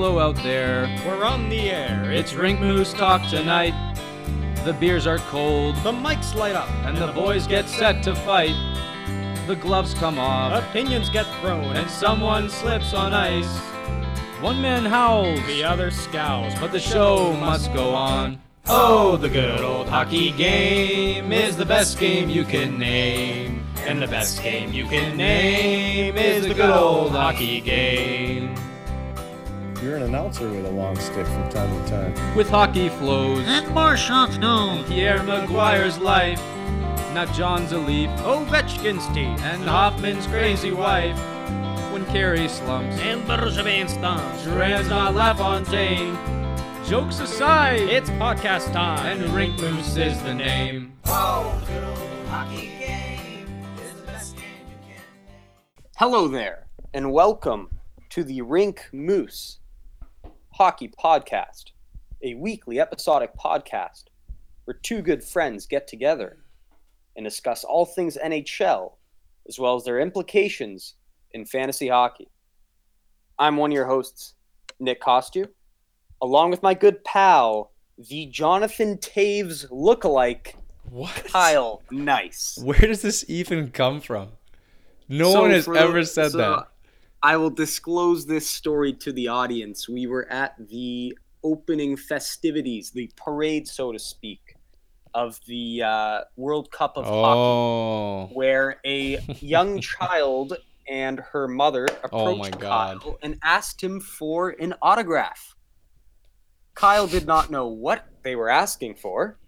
Hello out there. We're on the air. It's Rink Moose Talk tonight. The beers are cold, The mics light up. and the boys get set to fight. The gloves come off, Opinions get thrown. and someone slips on ice. One man howls, the other scowls. but the show must go on. Oh, the good old hockey game is the best game you can name. And the best game you can name is the good old hockey game. You're an announcer with a long stick from time to time. With hockey flows And more shots known. Pierre McGuire's life, not John's a leaf, Ovechkin's team. and Hoffman's crazy wife. When Carey slumps, And Bergevin stomps. Duran's not LaFontaine. Jokes aside, It's podcast time. and Rink Moose is the name. Hello there, and welcome to the Rink Moose Hockey Podcast, a weekly episodic podcast where two good friends get together and discuss all things NHL, as well as their implications in fantasy hockey. I'm one of your hosts, Nick Costu, along with my good pal, the Jonathan Toews lookalike, What? Kyle Nice. Where does this even come from? No So one has for- ever said so that. I will disclose this story to the audience. We were at the opening festivities, the parade, so to speak, of the uh, World Cup of Hockey, Oh, where a young child and her mother approached Oh my God. Kyle and asked him for an autograph. Kyle did not know what they were asking for,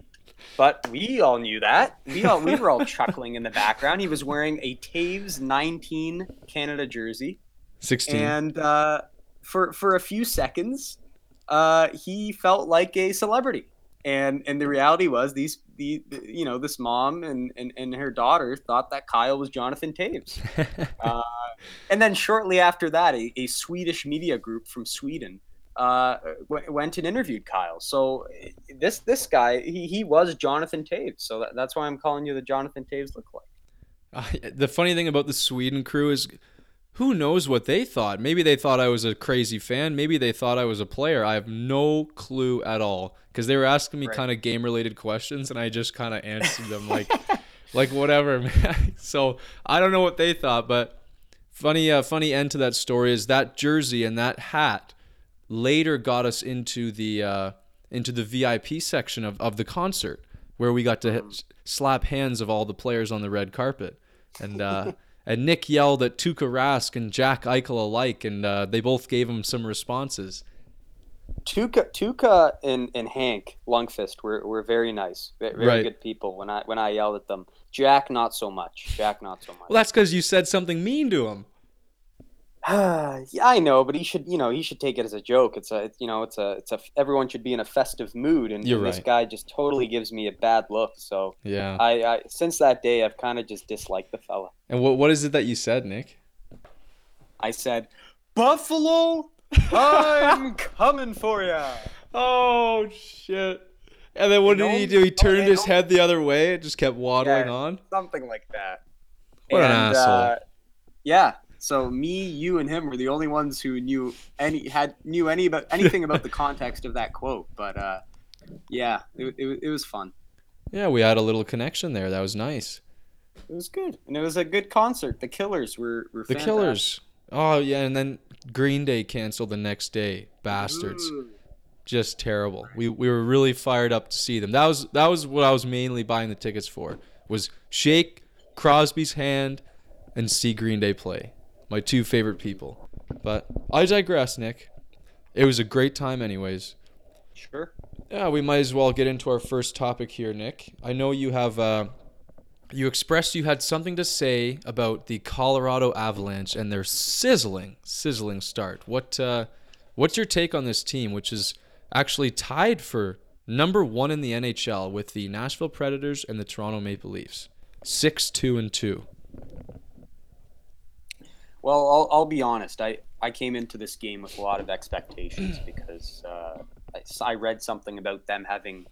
but we all knew that. We all we were all chuckling in the background. He was wearing a Toews 19 Canada jersey, 16. and uh, for for a few seconds, uh, he felt like a celebrity. And and the reality was these the, the you know this mom and, and and her daughter thought that Kyle was Jonathan Toews. Uh, and then shortly after that, a, a Swedish media group from Sweden uh, w- went and interviewed Kyle. So this this guy, he, he was Jonathan Toews. So that, that's why I'm calling you the Jonathan Toews lookalike. Uh, the funny thing about the Sweden crew is who knows what they thought? Maybe they thought I was a crazy fan. Maybe they thought I was a player. I have no clue at all because they were asking me Right. kind of game related questions and I just kind of answered them like like whatever, man. So I don't know what they thought, but funny uh, funny end to that story is that jersey and that hat later got us into the uh, into the VIP section of, of the concert where we got to hit, slap hands of all the players on the red carpet, and uh, and Nick yelled at Tuukka Rask and Jack Eichel alike, and uh, they both gave him some responses. Tuukka, Tuukka and, and Hank Lundqvist were, were very nice, very Right. good people. When I when I yelled at them, Jack not so much. Jack not so much. Well, that's because you said something mean to him. yeah, I know, but he should you know he should take it as a joke. It's a you know it's a it's a everyone should be in a festive mood, and, You're and this right. guy just totally gives me a bad look. So Yeah. I, I since that day I've kind of just disliked the fella. And what what is it that you said, Nick? I said, Buffalo, I'm coming for you. Oh shit! And then what did he don't- He turned his head the other way. It just kept waddling Yeah. on. something like that. What an asshole. uh, yeah. So me, you, and him were the only ones who knew any had knew any about anything about the context of that quote. But uh, yeah, it, it, it was fun. Yeah, we had a little connection there. That was nice. It was good, and it was a good concert. The Killers were were The fantastic. Killers. Oh yeah, and then Green Day canceled the next day. Bastards. Ooh. Just terrible. We we were really fired up to see them. That was that was what I was mainly buying the tickets for. Was shake Crosby's hand and see Green Day play. My two favorite people. But I digress, Nick. It was a great time anyways. Sure. Yeah, we might as well get into our first topic here, Nick. I know you have uh, you expressed you had something to say about the Colorado Avalanche and their sizzling, sizzling start. What uh, what's your take on this team, which is actually tied for number one in the NHL with the Nashville Predators and the Toronto Maple Leafs, six two and two. Well, I'll, I'll be honest. I, I came into this game with a lot of expectations because uh, I, I read something about them having,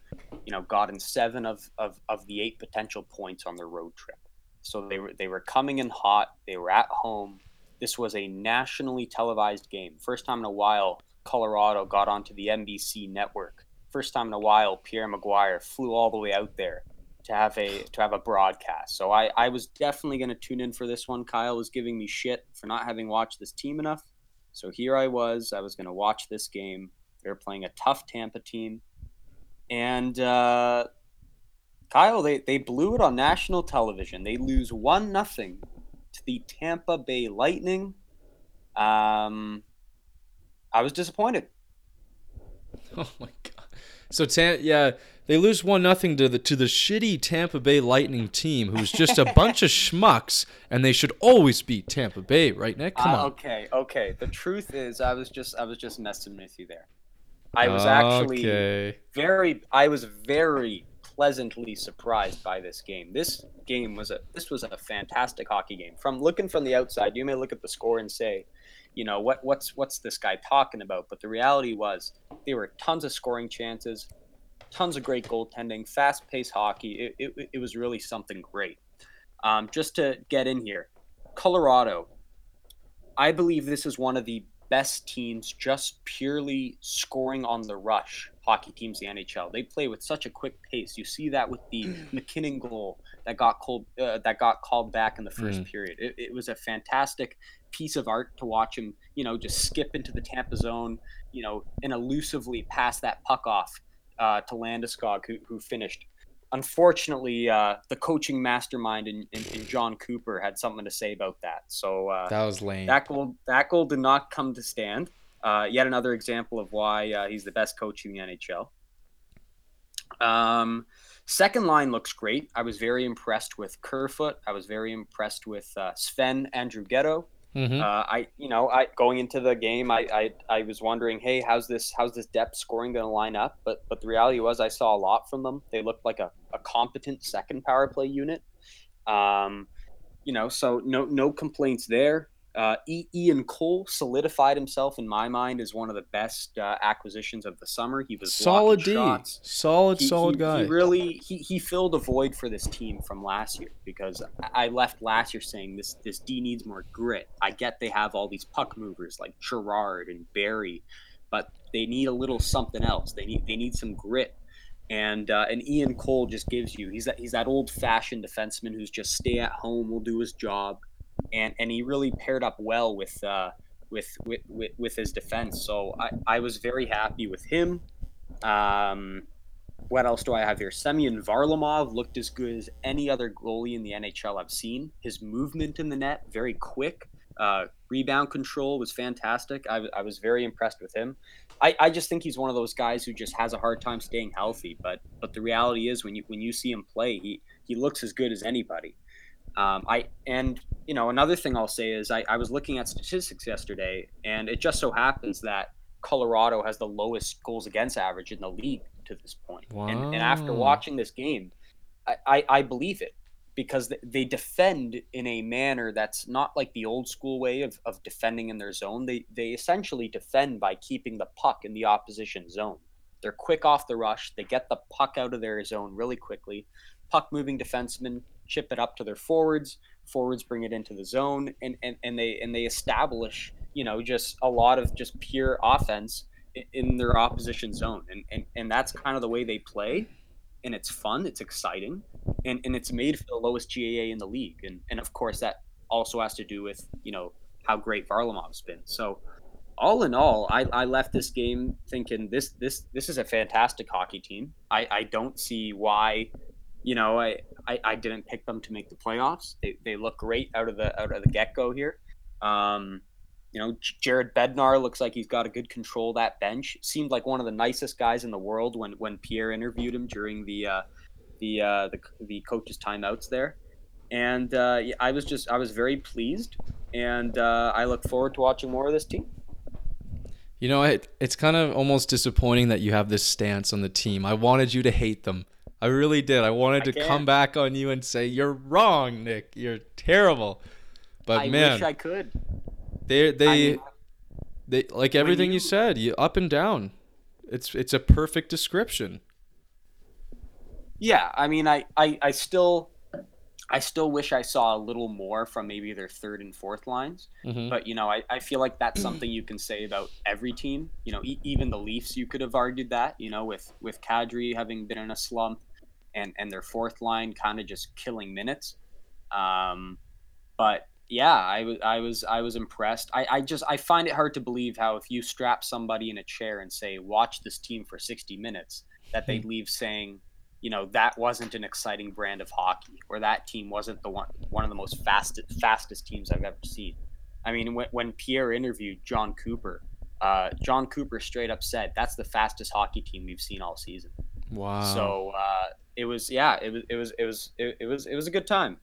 you know, gotten seven of, of, of the eight potential points on their road trip. So they were they were coming in hot. They were at home. This was a nationally televised game. First time in a while Colorado got onto the NBC network. First time in a while, Pierre McGuire flew all the way out there to have a to have a broadcast. So I, I was definitely going to tune in for this one. Kyle was giving me shit for not having watched this team enough. So here I was. I was going to watch this game. They're playing a tough Tampa team, and uh, Kyle they, they blew it on national television. They lose one nothing to the Tampa Bay Lightning. Um, I was disappointed. Oh my god. So Tam- yeah, they lose one nothing to the to the shitty Tampa Bay Lightning team, who's just a bunch of schmucks, and they should always beat Tampa Bay, right, Nick? Come Uh, on. Okay, okay. The truth is, I was just I was just messing with you there. I was actually okay. very I was very pleasantly surprised by this game. This game was a this was a fantastic hockey game. From looking from the outside, you may look at the score and say, you know, what what's what's this guy talking about? But the reality was there were tons of scoring chances, tons of great goaltending, fast-paced hockey. It, it, it was really something great. Um, just to get in here, Colorado. I believe this is one of the best teams just purely scoring on the rush hockey teams in the NHL. They play with such a quick pace. You see that with the MacKinnon goal that got called uh, that got called back in the first period. It, it was a fantastic piece of art to watch him, you know, just skip into the Tampa zone, you know, and elusively pass that puck off uh, to Landeskog, who, who finished. Unfortunately, uh, the coaching mastermind in, in, in Jon Cooper had something to say about that. So uh, That was lame. that goal that goal did not come to stand. Uh, yet another example of why uh, he's the best coach in the NHL. Um, second line looks great. I was very impressed with Kerfoot. I was very impressed with uh, Sven Andrighetto. Mhm. Uh, I, you know, I going into the game, I, I, I was wondering, hey, how's this, how's this depth scoring going to line up? But, but the reality was, I saw a lot from them. They looked like a, a competent second power play unit. Um, you know, so no, no complaints there. Uh, Ian Cole solidified himself in my mind as one of the best uh, acquisitions of the summer. He was solid D. shots Solid, he, solid he- guy. He really he, he filled a void for this team from last year because I I left last year saying this this D needs more grit. I get they have all these puck movers like Girard and Barrie, but they need a little something else. They need they need some grit. And uh, and Ian Cole just gives you he's that he's that old fashioned defenseman who's just stay at home, will do his job, and and he really paired up well with uh, with, with with with his defense. So I I was very happy with him. Um, what else do I have here? Semyon Varlamov looked as good as any other goalie in the NHL I've seen. His movement in the net, very quick. Uh, rebound control was fantastic. I, I was very impressed with him. I, I just think he's one of those guys who just has a hard time staying healthy. But but the reality is when you when you see him play, he he looks as good as anybody. Um, I and you know another thing I'll say is I, I was looking at statistics yesterday, and it just so happens that Colorado has the lowest goals against average in the league to this point. And, and after watching this game, I, I, I believe it because they, they defend in a manner that's not like the old school way of, of defending in their zone. They, they essentially defend by keeping the puck in the opposition zone. They're quick off the rush. They get the puck out of their zone really quickly. Puck moving defensemen chip it up to their forwards. Forwards bring it into the zone, and, and, and they and they establish you know just a lot of just pure offense in their opposition zone, and and, and that's kind of the way they play, and it's fun, it's exciting, and, and it's made for the lowest GAA in the league, and and of course that also has to do with you know how great Varlamov's been. So all in all, I, I left this game thinking this this this is a fantastic hockey team. I, I don't see why, you know, I, I, I didn't pick them to make the playoffs. They, they look great out of the out of the get go here. Um, you know, Jared Bednar looks like he's got a good control that bench. Seemed like one of the nicest guys in the world when when Pierre interviewed him during the uh, the, uh, the the coaches timeouts there. And uh, I was just I was very pleased, and uh, I look forward to watching more of this team. You know, it, it's kind of almost disappointing that you have this stance on the team. I wanted you to hate them. I really did. I wanted I to can't. come back on you and say you're wrong, Nick. You're terrible. But I man, I wish I could. they they I mean, they like everything you, you- said. You up and down. It's it's a perfect description. yeah, I mean, I, I, I still, I still wish I saw a little more from maybe their third and fourth lines. Mhm. But you know, I, I feel like that's something you can say about every team. You know, e- even the Leafs, you could have argued that. You know, with with Kadri having been in a slump, and and their fourth line kind of just killing minutes. Um, but yeah, I was I was I was impressed. I, I just I find it hard to believe how if you strap somebody in a chair and say watch this team for sixty minutes, that they'd leave saying, you know, that wasn't an exciting brand of hockey, or that team wasn't the one one of the most fastest fastest teams I've ever seen. I mean, when, when Pierre interviewed Jon Cooper, uh, Jon Cooper straight up said that's the fastest hockey team we've seen all season. Wow. So uh, it was, yeah, it was, it was, it was, it, it was, it was a good time.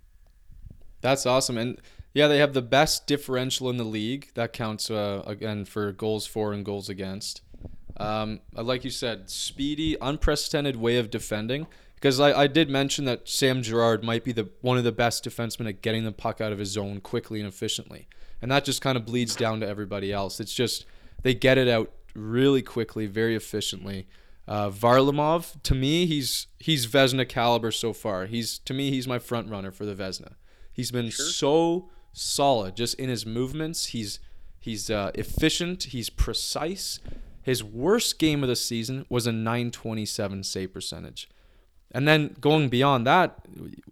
That's awesome. And yeah, they have the best differential in the league. That counts uh, again for goals for and goals against. Um, like you said, speedy, unprecedented way of defending. Because I, I did mention that Sam Girard might be the one of the best defensemen at getting the puck out of his zone quickly and efficiently, and that just kind of bleeds down to everybody else. It's just they get it out really quickly, very efficiently. Uh, Varlamov, to me, he's he's Vezina caliber so far. He's to me, he's my front runner for the Vezina. He's been so solid just in his movements. He's he's uh, efficient. He's precise. His worst game of the season was a 927 save percentage. And then going beyond that,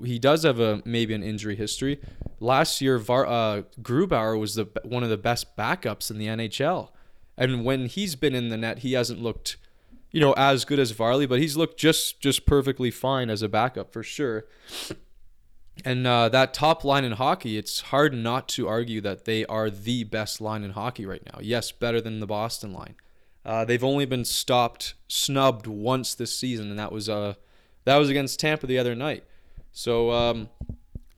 he does have a maybe an injury history. Last year, Var, uh, Grubauer was the one of the best backups in the NHL, and when he's been in the net, he hasn't looked, you know, as good as Varley, but he's looked just just perfectly fine as a backup for sure. And uh, that top line in hockey, it's hard not to argue that they are the best line in hockey right now. Yes, better than the Boston line. Uh, they've only been stopped, snubbed once this season, and that was uh, that was against Tampa the other night. So um,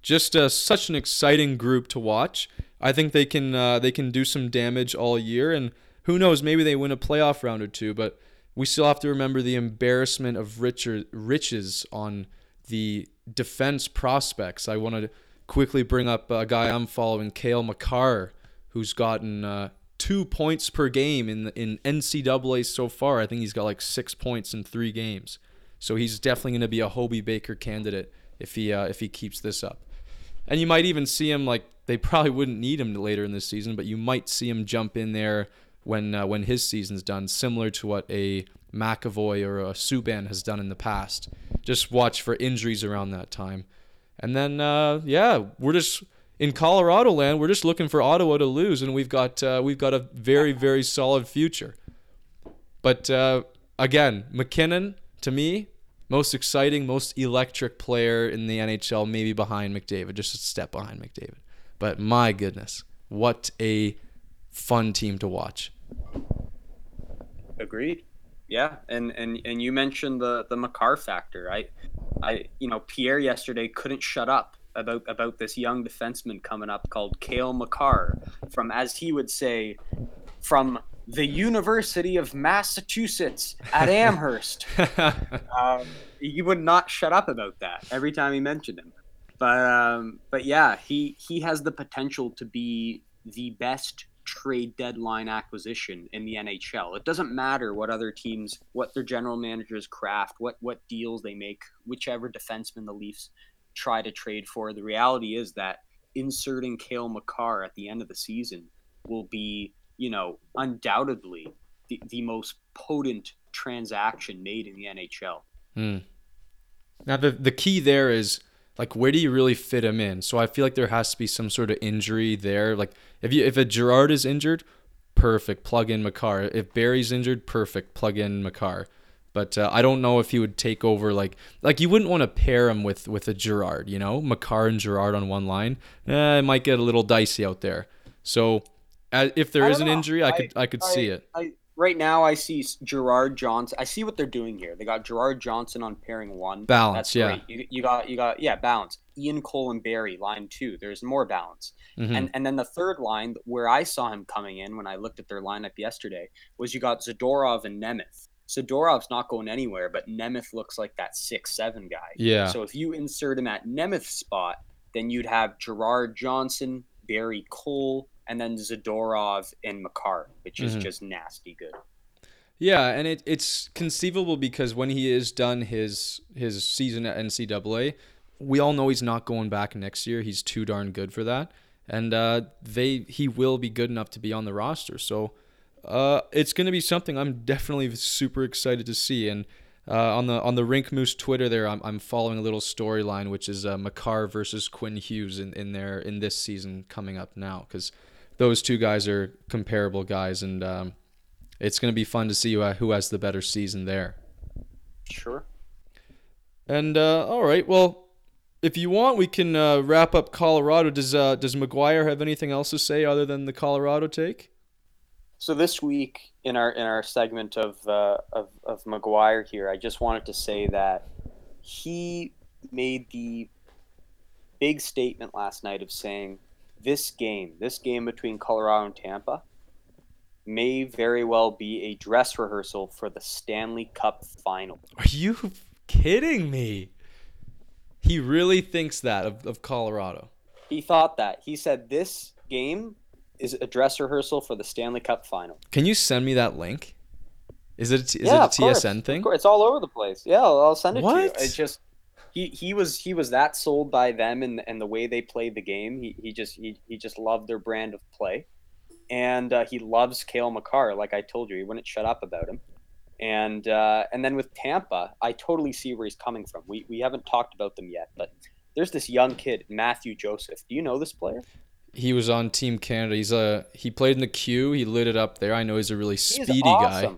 just uh, such an exciting group to watch. I think they can uh, they can do some damage all year, and who knows, maybe they win a playoff round or two. But we still have to remember the embarrassment of Richard, riches on the defense prospects. I want to quickly bring up a guy I'm following, Cale Makar, who's gotten uh, two points per game in in NCAA so far. I think he's got like six points in three games. So he's definitely going to be a Hobey Baker candidate if he uh, if he keeps this up. And you might even see him like they probably wouldn't need him later in the season, but you might see him jump in there when uh, when his season's done, similar to what a McAvoy or a Subban has done in the past. Just watch for injuries around that time, and then uh, yeah, we're just in Colorado land. We're just looking for Ottawa to lose, and we've got uh, we've got a very very solid future. But uh, again, MacKinnon to me most exciting, most electric player in the NHL, maybe behind McDavid, just a step behind McDavid. But my goodness, what a fun team to watch. Agreed. Yeah, and and and you mentioned the the Makar factor. I, I you know Pierre yesterday couldn't shut up about about this young defenseman coming up called Cale Makar from, as he would say, from the University of Massachusetts at Amherst. um, he would not shut up about that every time he mentioned him. But um, but yeah, he he has the potential to be the best trade deadline acquisition in the NHL. It doesn't matter what other teams, what their general managers craft, what what deals they make, whichever defenseman the Leafs try to trade for. The reality is that inserting Cale Makar at the end of the season will be, you know, undoubtedly the, the most potent transaction made in the NHL. Hmm. Now the the key there is like where do you really fit him in? So I feel like there has to be some sort of injury there. Like if you if a Girard is injured, perfect, plug in Makar. If Barrie's injured, perfect, plug in Makar. But uh, I don't know if he would take over like like you wouldn't want to pair him with with a Girard, you know, Makar and Girard on one line. Eh, it might get a little dicey out there. So uh, if there I is an know. injury, I, could I could see it. I, right now, I see Girard Johnson. I see what they're doing here. They got Girard Johnson on pairing one. Balance, That's yeah. You, you got you got yeah balance. Ian Cole and Barrie line two. There's more balance. Mhm. And and then the third line where I saw him coming in when I looked at their lineup yesterday was you got Zadorov and Nemeth. Zadorov's not going anywhere, but Nemeth looks like that six seven guy. Yeah. So if you insert him at Nemeth's spot, then you'd have Girard Johnson, Barrie Cole, and then Zadorov and Makar, which is Mhm. just nasty good. Yeah, and it, it's conceivable because when he is done his his season at NCAA, we all know he's not going back next year. He's too darn good for that, and uh, they he will be good enough to be on the roster. So uh, it's going to be something I'm definitely super excited to see. And uh, on the on the Rink Moose Twitter there, I'm, I'm following a little storyline, which is uh, Makar versus Quinn Hughes in, in there in this season coming up now, because those two guys are comparable guys, and um, it's going to be fun to see who, who has the better season there. Sure. And uh, all right, well, if you want, we can uh, wrap up Colorado. Does uh, does McGuire have anything else to say other than the Colorado take? So this week in our in our segment of uh, of of McGuire here, I just wanted to say that he made the big statement last night of saying this game, this game between Colorado and Tampa, may very well be a dress rehearsal for the Stanley Cup final. Are you kidding me? He really thinks that of, of Colorado. He thought that. He said this game is a dress rehearsal for the Stanley Cup final. Can you send me that link? Is it is yeah, it a course, TSN thing? Of course, it's all over the place. Yeah, I'll, I'll send it to you. What? It's just he, he was he was that sold by them and and the way they played the game. He, he just he, he just loved their brand of play, and uh, he loves Cale Makar. Like I told you, he wouldn't shut up about him. And uh, and then with Tampa, I totally see where he's coming from. We we haven't talked about them yet, but there's this young kid Matthew Joseph. Do you know this player? He was on Team Canada. He's a he played in the queue. He lit it up there. I know he's a really speedy is guy.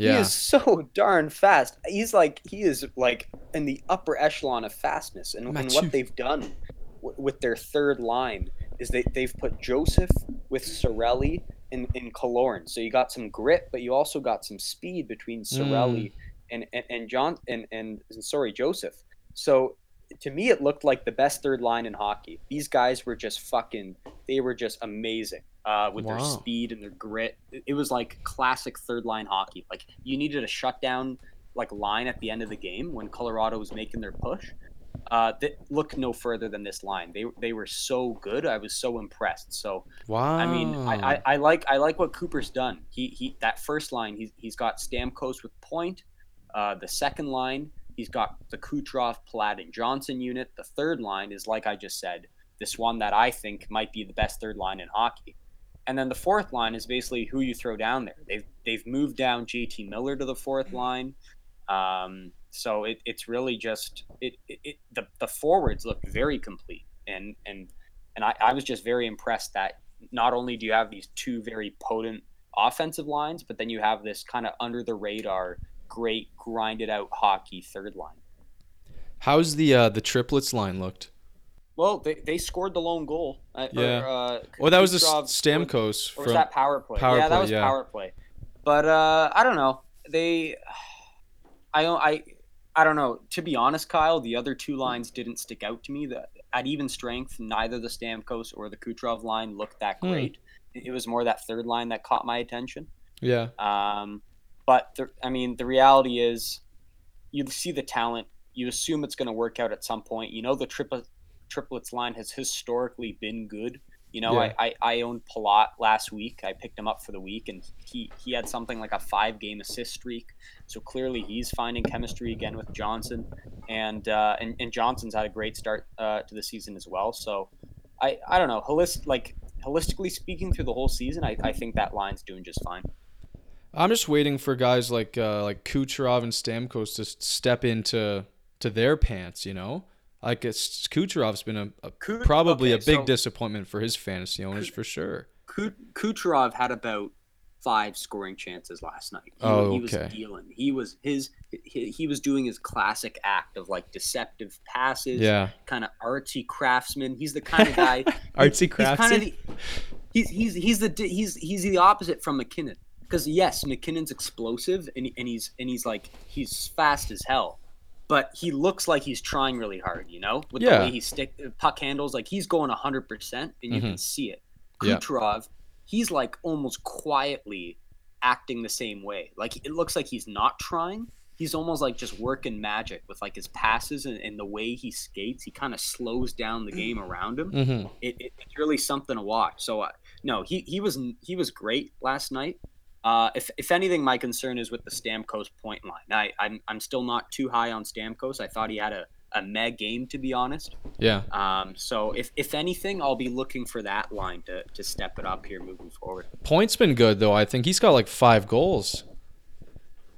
Yeah. He is so darn fast. He's like he is like in the upper echelon of fastness, and, and what they've done w- with their third line is they they've put Joseph with Cirelli in in Callahan. So you got some grit, but you also got some speed between Mm. Cirelli and, and and John and, and and sorry Joseph. So to me, it looked like the best third line in hockey. These guys were just fucking. They were just amazing uh, with their speed and their grit. It, it was like classic third line hockey. Like you needed a shutdown like line at the end of the game when Colorado was making their push. Uh, that look no further than this line. They they were so good. I was so impressed. So wow. I mean, I, I, I like I like what Cooper's done. He he that first line he's he's got Stamkos with Point. Uh, the second line he's got the Kucherov, Palat, and Johnson unit. The third line is like I just said, this one that I think might be the best third line in hockey. And then the fourth line is basically who you throw down there. They've they've moved down JT Miller to the fourth line. Um, so it, it's really just it, it, it the, the forwards look very complete and and and I, I was just very impressed that not only do you have these two very potent offensive lines, but then you have this kind of under the radar, great grinded out hockey third line. How's the uh, the triplets line looked? Well, they, they scored the lone goal. Uh, Yeah. Or, uh, Oh, that was the Kucherov Stamkos Or was that power play? Power yeah, that was yeah. power play. But uh, I don't know. They, I don't. I, I don't know. To be honest, Kyle, the other two lines didn't stick out to me. That at even strength, neither the Stamkos or the Kucherov line looked that Hmm. great. It was more that third line that caught my attention. Yeah. Um, but the, I mean, the reality is, you see the talent. You assume it's going to work out at some point. You know, the triplet triplets line has historically been good. You know, Yeah. I, I, I owned Palat last week. I picked him up for the week, and he, he had something like a five game assist streak. So clearly, he's finding chemistry again with Johnson, and uh, and, and Johnson's had a great start uh, to the season as well. So I, I don't know, holist like holistically speaking, through the whole season, I, I think that line's doing just fine. I'm just waiting for guys like uh, like Kucherov and Stamkos to step into to their pants. You know, like Kucherov's been a, a Ku- probably okay, a big so- disappointment for his fantasy owners for sure. Ku- Kucherov had about five scoring chances last night. He, Oh, he was okay. dealing. He was his he, he was doing his classic act of like deceptive passes, Yeah, kind of artsy craftsman. He's the kind of guy artsy he's craftsy. he's he's he's the he's he's the opposite from MacKinnon. Because yes, MacKinnon's explosive and, and he's and he's like he's fast as hell, but he looks like he's trying really hard. You know, with Yeah. the way he stick puck handles, like he's going hundred percent, and you can see it. Mm-hmm. Yeah. Kucherov, he's like almost quietly acting the same way. Like it looks like he's not trying. He's almost like just working magic with like his passes and, and the way he skates. He kind of slows down the game around him hmm it, it, it's really something to watch. So uh, no, he, he was he was great last night. Uh, if, if anything, my concern is with the Stamkos Point line. I, I'm, I'm still not too high on Stamkos. I thought he had a, a meg game to be honest. Yeah. Um, so if if anything, I'll be looking for that line to to step it up here moving forward. Point's been good though. I think he's got like five goals.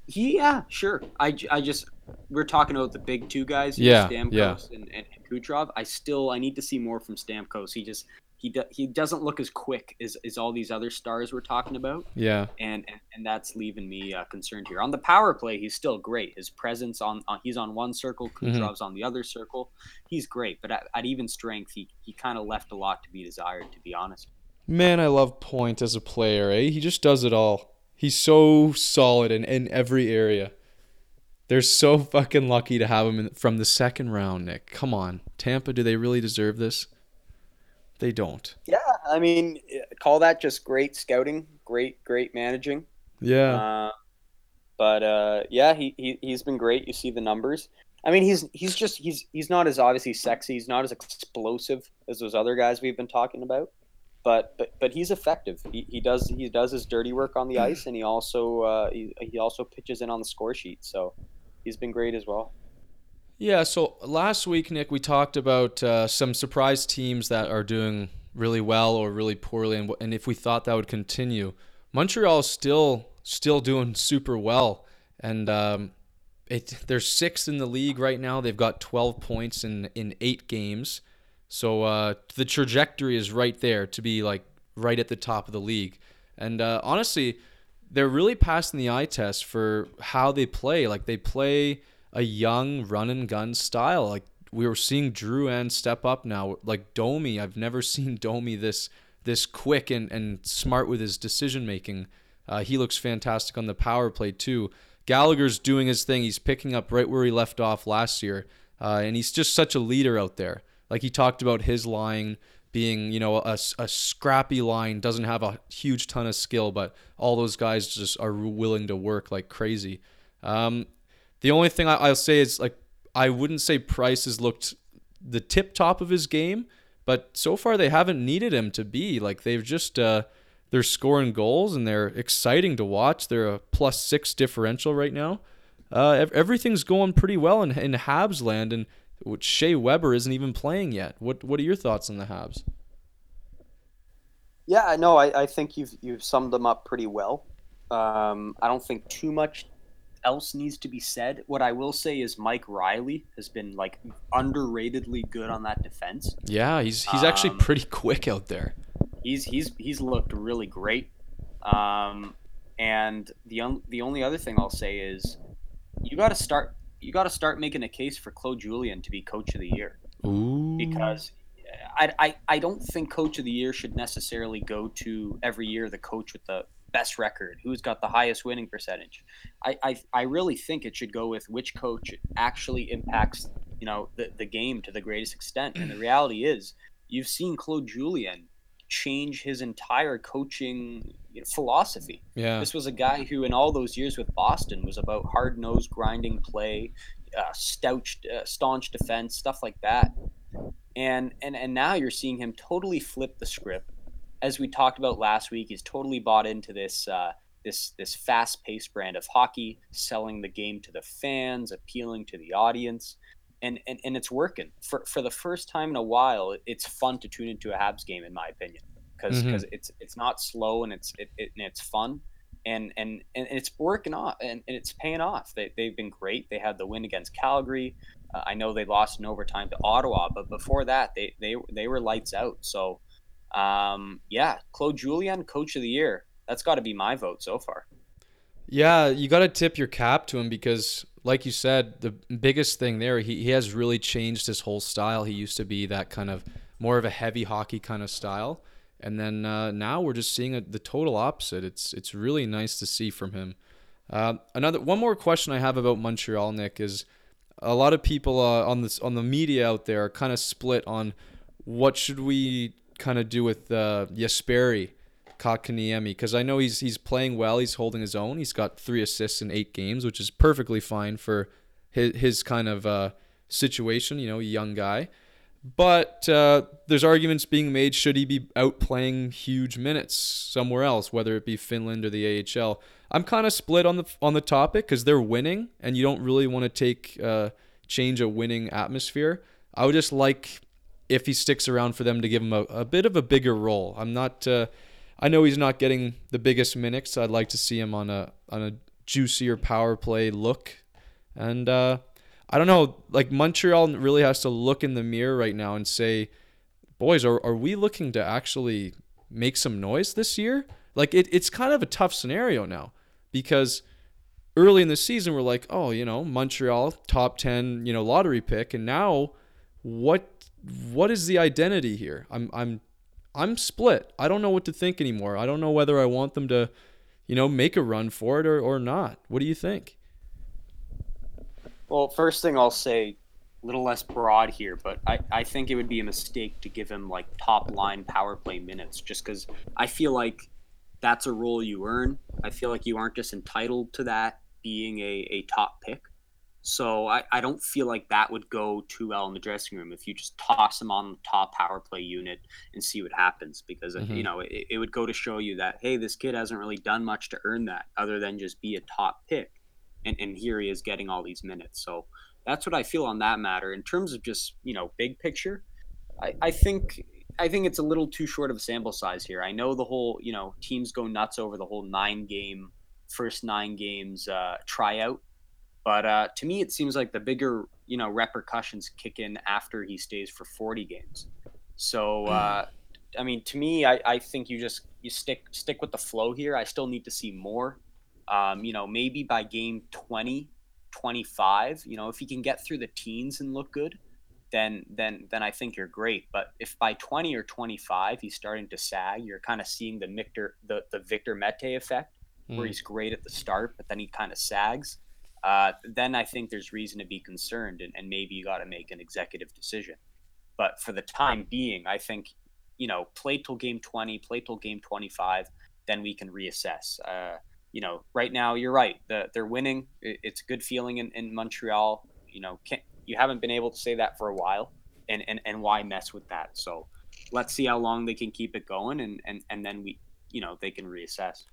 Yeah, sure. I, I just we're talking about the big two guys, Yeah, Stamkos yeah. And, and, and Kucherov. I still I need to see more from Stamkos. He just he do, he doesn't look as quick as, as all these other stars we're talking about, Yeah. and and, and that's leaving me uh, concerned here. On the power play, he's still great. His presence on, on he's on one circle, Mm-hmm. On the other circle. He's great, but at, at even strength, he he kind of left a lot to be desired, to be honest. Man, I love Point as a player, eh? He just does it all. He's so solid in, in every area. They're so fucking lucky to have him in, from the second round, Nick. Come on. Tampa, do they really deserve this? They don't. Yeah, I mean, call that just great scouting, great great managing. Yeah. Uh, but uh, yeah, he, he he's been great. You see the numbers. I mean, he's he's just he's he's not as obviously sexy. He's not as explosive as those other guys we've been talking about. But but but he's effective. He, he does he does his dirty work on the ice, and he also uh, he, he also pitches in on the score sheet. So he's been great as well. Yeah, so last week, Nick, we talked about uh, some surprise teams that are doing really well or really poorly, and, and if we thought that would continue. Montreal's still still doing super well, and um, it they're sixth in the league right now. They've got 12 points in in eight games, so uh, the trajectory is right there to be like right at the top of the league. And uh, honestly, they're really passing the eye test for how they play. Like they play a young run and gun style. Like we were seeing Drouin step up now. Like Domi, I've never seen Domi this this quick and, and smart with his decision making. Uh, he looks fantastic on the power play too. Gallagher's doing his thing. He's picking up right where he left off last year, uh, and he's just such a leader out there. Like he talked about his line being, you know, a, a scrappy line, doesn't have a huge ton of skill, but all those guys just are willing to work like crazy. Um, the only thing I, I'll say is like I wouldn't say Price has looked the tip top of his game, but so far they haven't needed him to be. Like they've just uh, they're scoring goals and they're exciting to watch. They're a plus six differential right now. Uh, everything's going pretty well in in Habs land, and Shea Weber isn't even playing yet. What what are your thoughts on the Habs? Yeah, no, I, I think you've you've summed them up pretty well. Um, I don't think too much else needs to be said. What I will say is Mike Reilly has been like underratedly good on that defense. Yeah, he's he's actually Um, pretty quick out there. He's he's he's looked really great. Um, and the un- the only other thing I'll say is you got to start you got to start making a case for Claude Julien to be coach of the year Ooh. because I, I, I don't think coach of the year should necessarily go to every year the coach with the best record who's got the highest winning percentage I, I, I really think it should go with which coach actually impacts you know the, the game to the greatest extent and the reality is you've seen claude julien change his entire coaching you know, philosophy yeah. this was a guy who, in all those years with Boston, was about hard nosed, grinding play, uh, staunch, uh, staunch defense, stuff like that. And and and now you're seeing him totally flip the script. As we talked about last week, he's totally bought into this uh, this this fast paced brand of hockey, selling the game to the fans, appealing to the audience. And, and, and it's working for, for the first time in a while. It's fun to tune into a Habs game, in my opinion because Mhm. it's it's not slow and it's it, it and it's fun and and and it's working off and, and it's paying off they, they've been great they had the win against calgary uh, i know they lost in overtime to ottawa but before that they they, they were lights out so um, yeah claude julien coach of the year that's got to be my vote so far Yeah, you got to tip your cap to him because, like you said, the biggest thing there, he, he has really changed his whole style. He used to be that kind of more of a heavy hockey kind of style. And then uh, now we're just seeing a, the total opposite. It's it's really nice to see from him. Uh, another one more question I have about Montreal, Nick, is a lot of people uh, on this on the media out there are kind of split on what should we kind of do with uh, Jesperi Kotkaniemi because I know he's he's playing well. He's holding his own. He's got three assists in eight games, which is perfectly fine for his his kind of uh, situation. You know, young guy. But uh, there's arguments being made: should he be out playing huge minutes somewhere else, whether it be Finland or the AHL? I'm kind of split on the on the topic because they're winning, and you don't really want to take uh, change a winning atmosphere. I would just like if he sticks around for them to give him a, a bit of a bigger role. I'm not. Uh, I know he's not getting the biggest minutes. I'd like to see him on a on a juicier power play look, and uh, I don't know. Like Montreal really has to look in the mirror right now and say, "Boys, are are we looking to actually make some noise this year?" Like it, it's kind of a tough scenario now because early in the season we're like, oh, you know, Montreal top ten, you know, lottery pick, and now what what is the identity here? I'm I'm I'm split. I don't know what to think anymore. I don't know whether I want them to, you know, make a run for it or, or not. What do you think? Well, first thing I'll say, a little less broad here, but I, I think it would be a mistake to give him like top line power play minutes just because I feel like that's a role you earn. I feel like you aren't just entitled to that being a, a top pick. So I, I don't feel like that would go too well in the dressing room if you just toss him on the top power play unit and see what happens because Mhm. you know it, it would go to show you that hey this kid hasn't really done much to earn that other than just be a top pick. And, and here he is getting all these minutes. So that's what I feel on that matter. In terms of just you know big picture I, I think I think it's a little too short of a sample size here. I know the whole you know teams go nuts over the whole nine game first nine games uh, tryout but uh, to me, it seems like the bigger you know repercussions kick in after he stays for 40 games. So uh, I mean, to me, I, I think you just you stick stick with the flow here. I still need to see more. Um, you know, maybe by game 20, 25, you know, if he can get through the teens and look good, then then then I think you're great. But if by 20 or 25 he's starting to sag, you're kind of seeing the Victor the, the Victor Mete effect, where Mm. he's great at the start, but then he kind of sags. Uh, then I think there's reason to be concerned, and, and maybe you got to make an executive decision. But for the time being, I think you know play till game 20, play till game 25, then we can reassess. Uh, you know, right now you're right. The, they're winning. It's a good feeling in, in Montreal. You know, you haven't been able to say that for a while, and, and and why mess with that? So let's see how long they can keep it going, and and and then we, you know, they can reassess.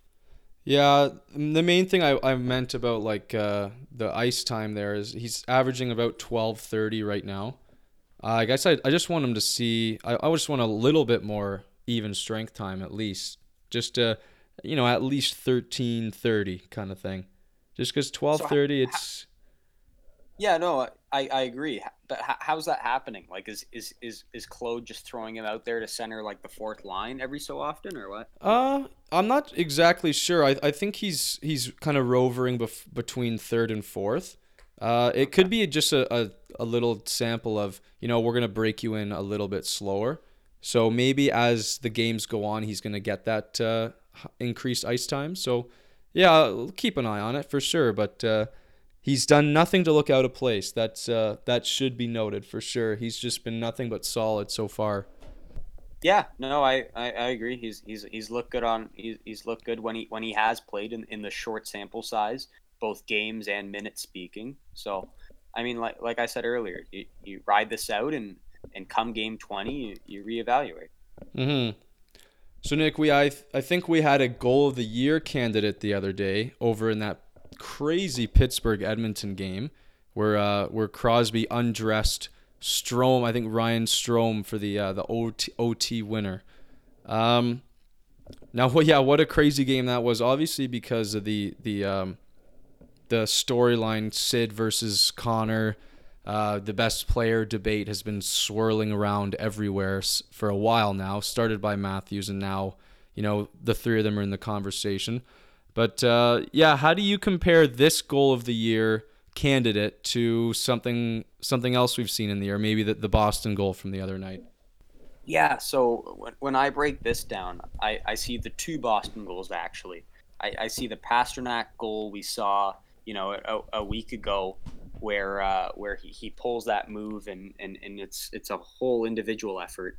Yeah, the main thing I, I meant about like uh, the ice time there is he's averaging about twelve thirty right now. Uh, I guess I, I just want him to see. I, I just want a little bit more even strength time at least, just to, you know, at least thirteen thirty kind of thing. Just because twelve thirty, it's Yeah, no, I, I agree. But h- how's that happening? Like, is is is is Claude just throwing him out there to center like the fourth line every so often, or what? Uh, I'm not exactly sure. I, I think he's he's kind of rovering bef- between third and fourth. Uh, it could be just a, a, a little sample of you know we're gonna break you in a little bit slower. So maybe as the games go on, he's gonna get that uh, increased ice time. So yeah, keep an eye on it for sure. But uh, he's done nothing to look out of place. That's uh, that should be noted for sure. He's just been nothing but solid so far. Yeah, no, I, I, I agree. He's he's he's looked good on he's, he's looked good when he when he has played in, in the short sample size, both games and minutes speaking. So, I mean, like like I said earlier, you, you ride this out and and come game twenty, you, you reevaluate. Mm-hmm. So Nick, we I I think we had a goal of the year candidate the other day over in that crazy Pittsburgh Edmonton game where uh where Crosby undressed Strome, I think Ryan Strome for the uh, the OT, OT winner. Um now well yeah, what a crazy game that was obviously because of the the um the storyline Sid versus Connor uh, the best player debate has been swirling around everywhere for a while now. Started by Matthews, and now you know the three of them are in the conversation. But uh, yeah, how do you compare this goal of the year candidate to something something else we've seen in the year? Maybe the, the Boston goal from the other night. Yeah, so when, when I break this down, I, I see the two Boston goals actually. I, I see the Pastrnak goal we saw, you know, a, a week ago, where uh, where he, he pulls that move and, and, and it's it's a whole individual effort,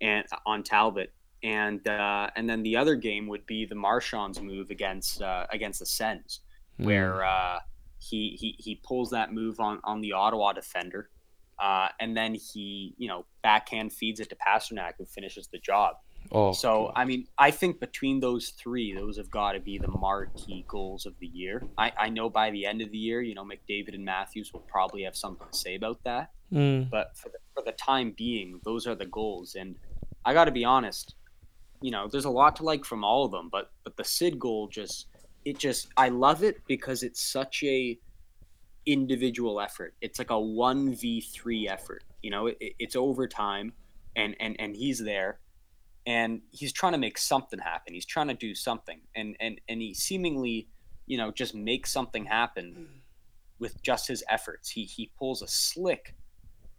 and on Talbot, and uh, and then the other game would be the Marchand's move against uh, against the Sens, where uh, he, he he pulls that move on on the Ottawa defender, uh, and then he you know backhand feeds it to Pastrnak who finishes the job. Oh, So, I mean, I think between those three, those have got to be the marquee goals of the year. I, I know by the end of the year, you know, McDavid and Matthews will probably have something to say about that. Mm. But for the, for the time being, those are the goals. And I got to be honest, you know, there's a lot to like from all of them, but but the Sid goal just it just I love it because it's such a individual effort. It's like a one v three effort. You know, it, it's overtime, and and and he's there, and he's trying to make something happen. He's trying to do something, and and and he seemingly, you know, just makes something happen with just his efforts. He he pulls a slick,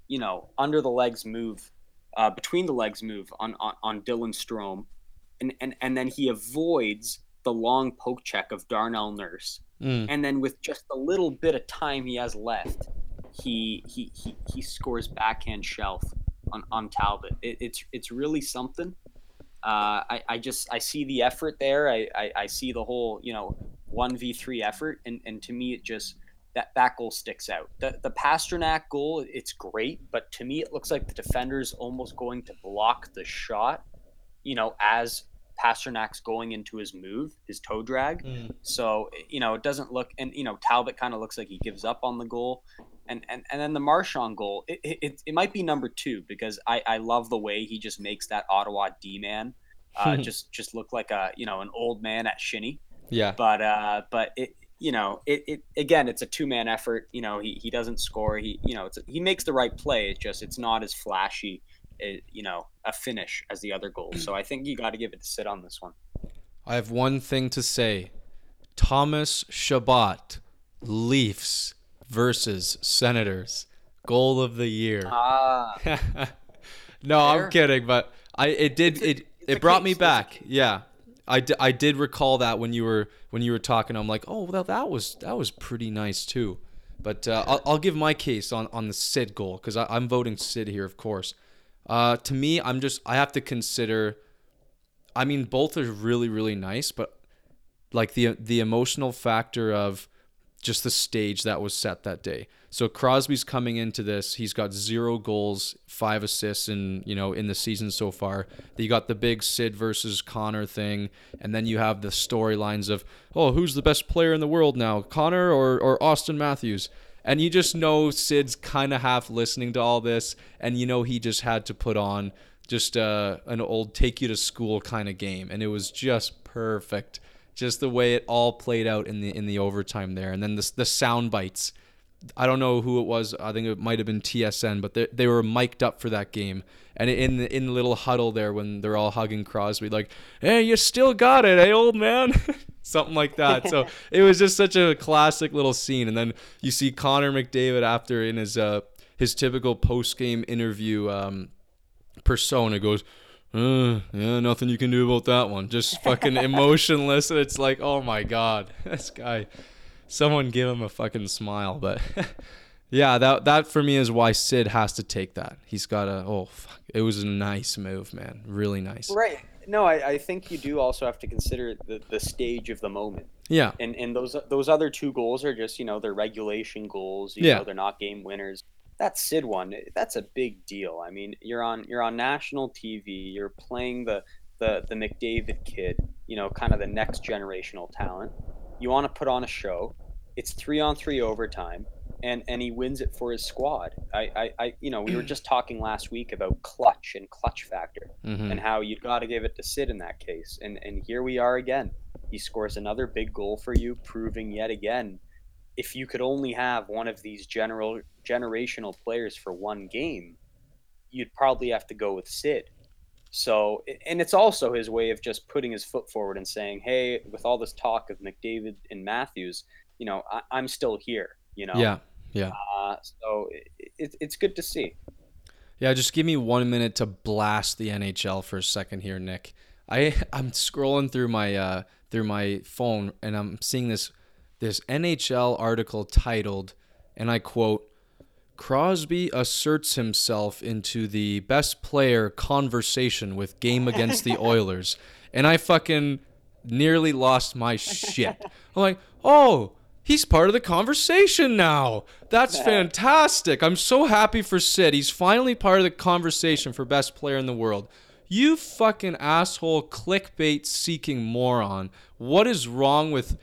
you know, under the legs move, uh, between the legs move on on, on Dylan Strome, and, and and then he avoids the long poke check of Darnell Nurse, Mm. and then with just a little bit of time he has left, he he he, he scores backhand shelf on on Talbot. It, it's it's really something. Uh, I, I just I see the effort there. I, I, I see the whole you know one v three effort, and, and to me it just that that goal sticks out. The the Pastrnak goal it's great, but to me it looks like the defender's almost going to block the shot, you know, as Pastrnak's going into his move, his toe drag. Mm. So you know it doesn't look, and you know Talbot kind of looks like he gives up on the goal, and and, and then the Marchand goal, it, it, it, it might be number two because I, I love the way he just makes that Ottawa D man, uh, just just look like a you know an old man at shinny. Yeah. But uh, but it you know it, it again it's a two man effort. You know he, he doesn't score. He you know it's he makes the right play. It's just it's not as flashy. You know a finish as the other goals. So I think you got to give it to Sid on this one. I have one thing to say. Thomas Chabot, Leafs versus Senators, goal of the year. Ah. no, Fair. I'm kidding, but I it did a- it it brought me case, back. Yeah. I, d- I did recall that when you were when you were talking I'm like, "Oh, well that was that was pretty nice too." But uh, I'll, I'll give my case on, on the Sid goal because I'm voting Sid here, of course. Uh, to me, I'm just I have to consider. I mean, both are really really nice, but like the the emotional factor of just the stage that was set that day. So Crosby's coming into this. He's got zero goals, five assists, in you know in the season so far. You got the big Sid versus Connor thing, and then you have the storylines of oh who's the best player in the world now, Connor or or Austin Matthews. And you just know Sid's kind of half listening to all this, and you know he just had to put on just uh, an old take you to school kind of game, and it was just perfect just the way it all played out in the in the overtime there, and then the the sound bites. I don't know who it was. I think it might have been TSN, but they, they were mic'd up for that game. And in the in the little huddle there, when they're all hugging Crosby, like, "Hey, you still got it, hey, old man," something like that. So it was just such a classic little scene. And then you see Connor McDavid after in his uh his typical post game interview um, persona goes, uh, yeah, nothing you can do about that one. Just fucking emotionless. And it's like, oh my god, this guy. Someone give him a fucking smile. But yeah, that that for me is why Sid has to take that. He's got a oh fuck. It was a nice move, man. Really nice. Right. No, I, I think you do also have to consider the, the stage of the moment. Yeah. And and those those other two goals are just, you know, they're regulation goals. You Yeah. know, they're not game winners. That Sid one, that's a big deal. I mean, you're on you're on national TV, you're playing the the, the McDavid kid, you know, kind of the next generational talent. You want to put on a show. It's three on three overtime. And, and he wins it for his squad. I, I, I you know we were just talking last week about clutch and clutch factor hmm and how you've got to give it to Sid in that case. And and here we are again. He scores another big goal for you, proving yet again if you could only have one of these general generational players for one game, you'd probably have to go with Sid. So, and it's also his way of just putting his foot forward and saying, "Hey, with all this talk of McDavid and Matthews, you know, I, I'm still here." You know, Yeah. Yeah. Uh, so it, it, it's good to see. Yeah, just give me one minute to blast the NHL for a second here, Nick. I I'm scrolling through my uh through my phone and I'm seeing this this NHL article titled, and I quote, Crosby asserts himself into the best player conversation with game against the Oilers. And I fucking nearly lost my shit. I'm like, oh, he's part of the conversation now. That's fantastic. I'm so happy for Sid. He's finally part of the conversation for best player in the world. You fucking asshole clickbait seeking moron. What is wrong with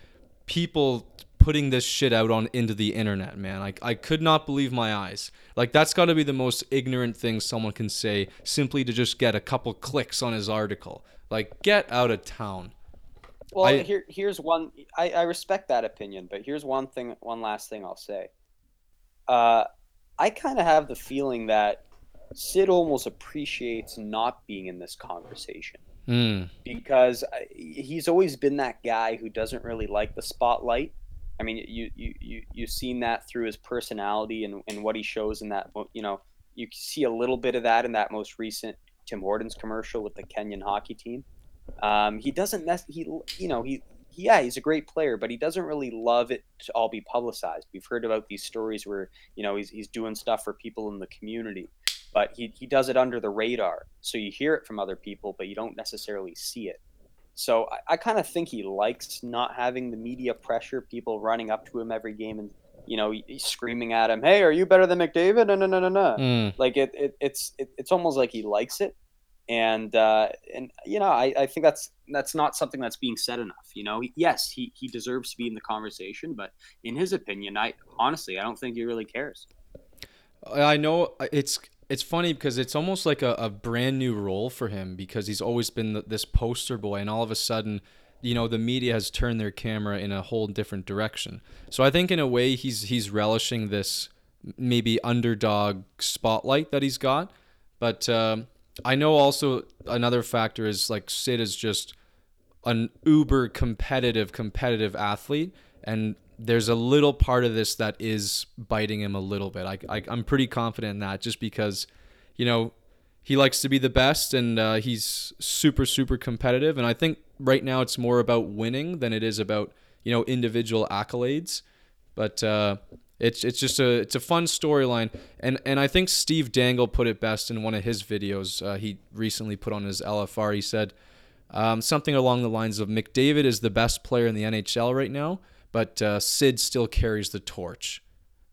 people putting this shit out on into the internet, man? Like I could not believe my eyes. Like that's got to be the most ignorant thing someone can say simply to just get a couple clicks on his article. Like get out of town. Well, I- here here's one. I, I respect that opinion, but here's one thing. One last thing I'll say. Uh, I kind of have the feeling that Sid almost appreciates not being in this conversation Mm. because he's always been that guy who doesn't really like the spotlight. I mean, you you you you've seen that through his personality and and what he shows in that. You know, you see a little bit of that in that most recent Tim Hortons commercial with the Kenyan hockey team. Um, he doesn't mess. he you know he yeah he's a great player, but he doesn't really love it to all be publicized. We've heard about these stories where you know he's he's doing stuff for people in the community, but he he does it under the radar. So you hear it from other people, but you don't necessarily see it. So I, I kind of think he likes not having the media pressure, people running up to him every game and you know screaming at him, "Hey, are you better than McDavid?" No, no, no, no, no Mm. like it, it it's it, it's almost like he likes it and uh and you know I, I think that's that's not something that's being said enough you know yes he he deserves to be in the conversation but in his opinion i honestly i don't think he really cares I know uh, it's it's funny because it's almost like a, a brand new role for him because he's always been th- this poster boy, and all of a sudden, you know, the media has turned their camera in a whole different direction. So I think in a way he's he's relishing this maybe underdog spotlight that he's got, but um, I know also another factor is like Sid is just an uber competitive competitive athlete and there's a little part of this that is biting him a little bit. I, I, i'm pretty confident in that just because you know he likes to be the best and uh, he's super super competitive. And i think right now it's more about winning than it is about you know individual accolades. But uh, it's it's just a it's a fun storyline. And and I think Steve Dangle put it best in one of his videos uh, he recently put on his LFR he said um, something along the lines of McDavid is the best player in the NHL right now but uh, Sid still carries the torch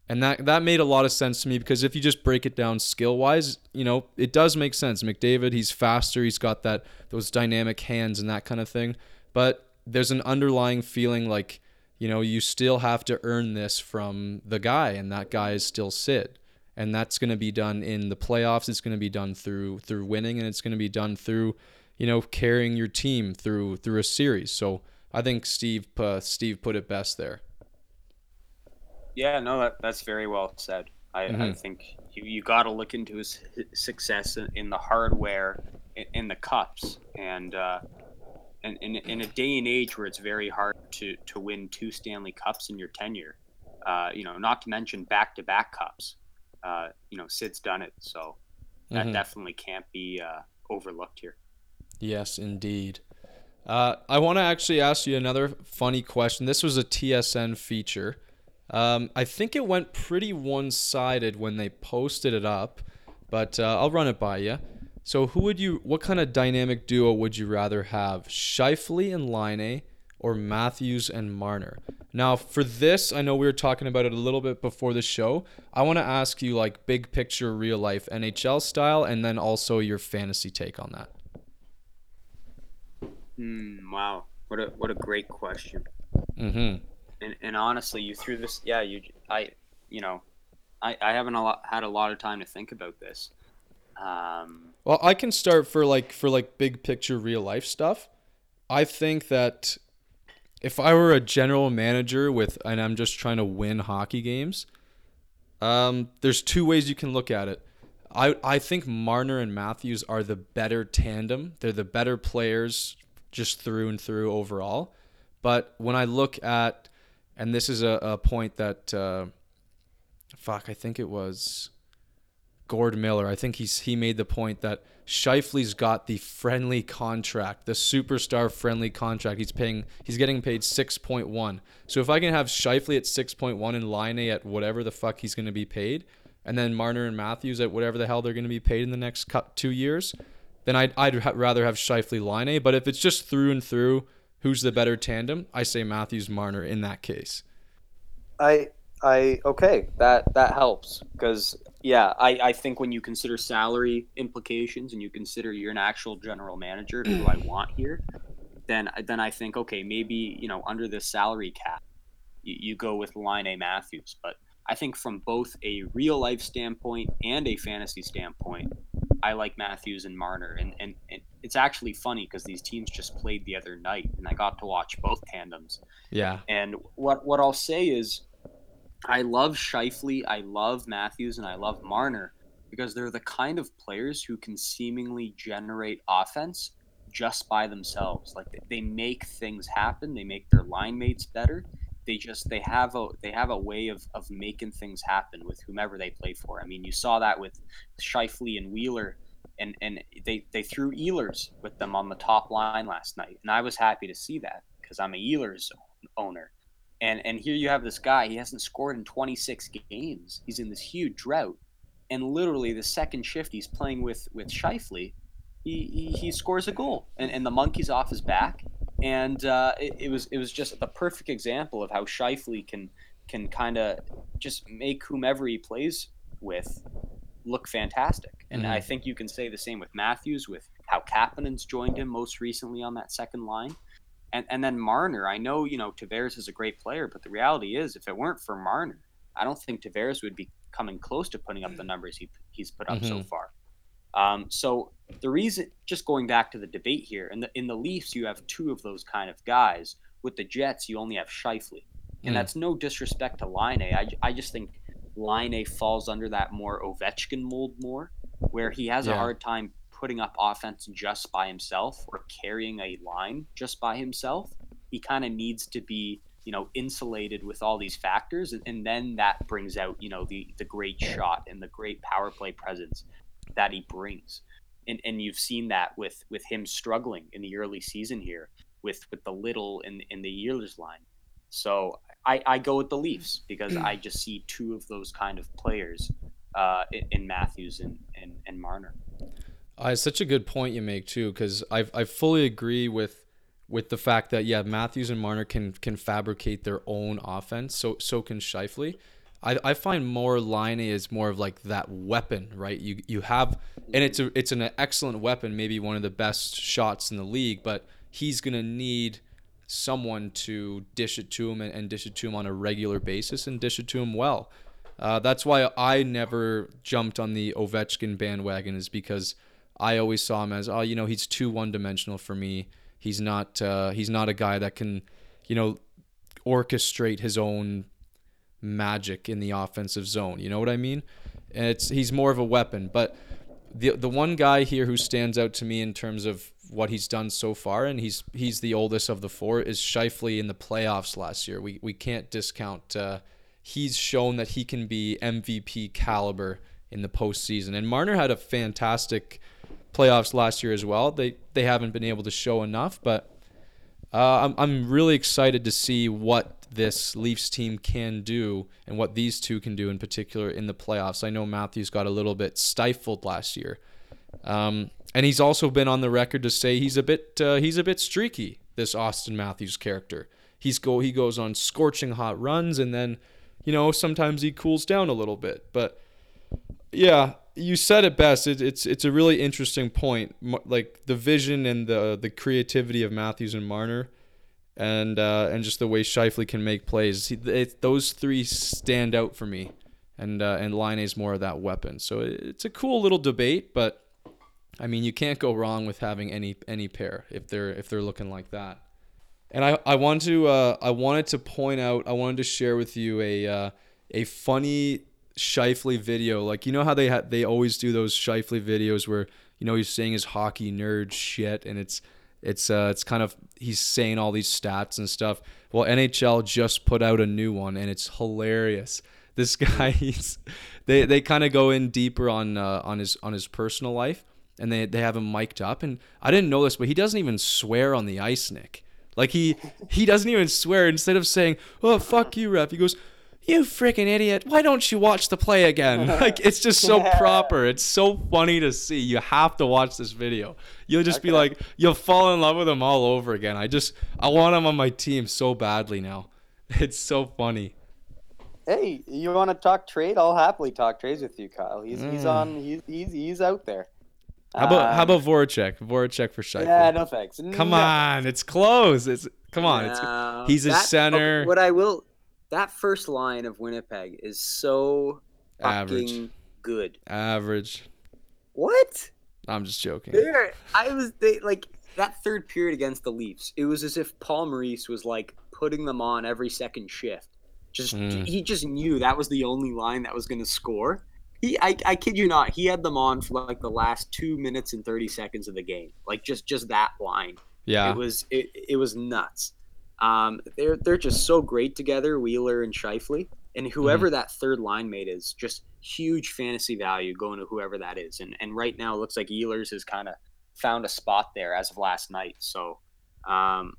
and that that made a lot of sense to me because if you just break it down skill wise you know it does make sense McDavid he's faster he's got that those dynamic hands and that kind of thing but there's an underlying feeling like you know, you still have to earn this from the guy, and that guy is still Sid. And that's going to be done in the playoffs. It's going to be done through through winning, and it's going to be done through, you know, carrying your team through through a series. So I think Steve uh, Steve put it best there. yeah no that, that's very well said i, I Mhm. think you, you got to look into his, success in, in the hardware in, in the cups and uh and in, in a day and age where it's very hard to, to win two Stanley Cups in your tenure, uh, you know, not to mention back to back cups, uh, you know, Sid's done it. So that Mhm. definitely can't be uh, overlooked here. Yes, indeed. Uh, I want to actually ask you another funny question. This was a TSN feature. Um, I think it went pretty one sided when they posted it up, but uh, I'll run it by you. So, who would you, what kind of dynamic duo would you rather have? Scheifele and Laine or Matthews and Marner? Now, for this, I know we were talking about it a little bit before the show. I want to ask you, like, big picture, real life NHL style, and then also your fantasy take on that. Hmm, wow, what a what a great question. Mm hmm. And and honestly, you threw this. Yeah, you I you know, I I haven't a lot, had a lot of time to think about this. Um, Well, I can start for like for like big picture real life stuff. I think that if I were a general manager with and I'm just trying to win hockey games, um, there's two ways you can look at it. I I think Marner and Matthews are the better tandem. They're the better players just through and through overall. But when I look at, and this is a, a point that, uh, fuck, I think it was Gord Miller. I think he's he made the point that Scheifele's got the friendly contract, the superstar friendly contract. He's paying he's getting paid 6.1. So if I can have Scheifele at 6.1 and Laine at whatever the fuck he's going to be paid, and then Marner and Matthews at whatever the hell they're going to be paid in the next 2 years, then I'd I'd ha- rather have Scheifele Laine, but if it's just through and through who's the better tandem, I say Matthews Marner in that case. I I okay, that that helps because yeah, I, I think when you consider salary implications and you consider you're an actual general manager who I want here, then then I think okay, maybe you know under this salary cap, you, you go with Line A Matthews. But I think from both a real life standpoint and a fantasy standpoint, I like Matthews and Marner, and and, and it's actually funny because these teams just played the other night, and I got to watch both tandems. Yeah. And what what I'll say is I love Scheifele, I love Matthews, and I love Marner because they're the kind of players who can seemingly generate offense just by themselves. Like they make things happen, they make their line mates better. They just they have a they have a way of, of making things happen with whomever they play for. I mean, you saw that with Scheifele and Wheeler, and and they they threw Ehlers with them on the top line last night, and I was happy to see that because I'm a Ehlers owner and and here you have this guy. He hasn't scored in 26 games. He's in this huge drought, and literally the second shift he's playing with with Scheifele, he, he, he scores a goal, and and the monkey's off his back. And uh, it, it was it was just the perfect example of how Scheifele can can kind of just make whomever he plays with look fantastic. And Mhm. I think you can say the same with Matthews, with how Kapanen's joined him most recently on that second line. And and then Marner, I know, you know, Tavares is a great player, but the reality is if it weren't for Marner, I don't think Tavares would be coming close to putting up the numbers he, he's put up so Mhm. far. Um, so the reason, just going back to the debate here, in the in the Leafs, you have two of those kind of guys. With the Jets, you only have Scheifele, and Mm. that's no disrespect to Laine I, I just think Line A falls under that more Ovechkin mold more, where he has a hard time putting up offense just by himself or carrying a line just by himself. He kind of needs to be, you know, insulated with all these factors, and, and then that brings out, you know, the the great shot and the great power play presence that he brings. And and you've seen that with with him struggling in the early season here with with the little in in the Ehlers line. So I, I go with the Leafs because I just see two of those kind of players uh, in, Matthews and, and, and Marner. Uh, it's such a good point you make too, because I I fully agree with with the fact that yeah Matthews and Marner can can fabricate their own offense. So so can Scheifele. I, I find more Laine is more of like that weapon, right? You you have and it's a it's an excellent weapon, maybe one of the best shots in the league, but he's gonna need someone to dish it to him and, and dish it to him on a regular basis and dish it to him well. Uh, that's why I never jumped on the Ovechkin bandwagon, is because I always saw him as, oh, you know, he's too one dimensional for me. He's not uh, he's not a guy that can, you know, orchestrate his own magic in the offensive zone. You know what I mean? And it's he's more of a weapon. But the the one guy here who stands out to me in terms of what he's done so far, and he's he's the oldest of the four, is Scheifele in the playoffs last year. We we can't discount. Uh, he's shown that he can be MVP caliber in the postseason. And Marner had a fantastic playoffs last year as well. They they haven't been able to show enough, but uh, I'm I'm really excited to see what this Leafs team can do and what these two can do in particular in the playoffs. I know Matthews got a little bit stifled last year, um, and he's also been on the record to say he's a bit uh, he's a bit streaky. This Austin Matthews character. He's go he goes on scorching hot runs and then, you know, sometimes he cools down a little bit. But yeah, you said it best. It, it's it's a really interesting point, like the vision and the the creativity of Matthews and Marner, and uh, and just the way Scheifele can make plays. He, it, those three stand out for me, and uh, and Laine is more of that weapon. So it, it's a cool little debate, but I mean you can't go wrong with having any any pair if they're if they're looking like that. And I, I want to uh, I wanted to point out I wanted to share with you a uh, a funny Scheifele video. Like you know how they ha- they always do those Scheifele videos where you know he's saying his hockey nerd shit and it's it's uh it's kind of he's saying all these stats and stuff. Well, NHL just put out a new one and it's hilarious. This guy he's they they kind of go in deeper on uh, on his on his personal life and they they have him mic'd up and I didn't know this but he doesn't even swear on the ice, Nick. Like he he doesn't even swear. Instead of saying "Oh fuck you, ref," he goes, "You freaking idiot! Why don't you watch the play again?" Like it's just so proper. It's so funny to see. You have to watch this video. You'll just be like, you'll fall in love with him all over again. I just I want him on my team so badly now. It's so funny. Hey, you want to talk trade? I'll happily talk trades with you, Kyle. He's he's Mm. on. He's he's he's out there. How about how Um, about Voracek? Voracek for Scheifele. Yeah, no thanks. Come No. on, it's close. It's come on. It's he's a That- okay, center. what I will, that first line of Winnipeg is so Average. fucking good. average. What? I'm just joking. There, I was they like that third period against the Leafs. It was as if Paul Maurice was like putting them on every second shift. Just Mm. he just knew that was the only line that was going to score. He, I, I kid you not, he had them on for like the last two minutes and thirty seconds of the game. Like just just that line. Yeah. It was it, it was nuts. Um, they're they're just so great together, Wheeler and Scheifele, and whoever Mm-hmm. that third line mate is, just huge fantasy value going to whoever that is. And and right now it looks like Ehlers has kind of found a spot there as of last night. So, um,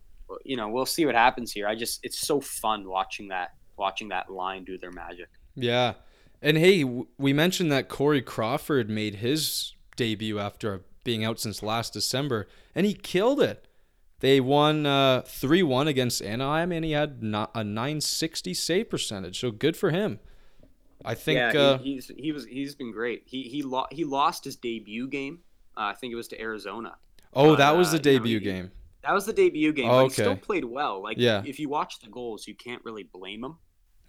you know, we'll see what happens here. I just it's so fun watching that watching that line do their magic. Yeah. And hey, we mentioned that Corey Crawford made his debut after being out since last December, and he killed it. They won uh, 3 1 against Anaheim, and he had no- a 960 save percentage. So good for him. I think. yeah, he- uh, he's he was he's been great. He he lo- he lost his debut game. Uh, I think it was to Arizona. oh, that uh, was the debut game. That was the debut game, but he still played well. Like, Yeah. if you watch the goals, you can't really blame him.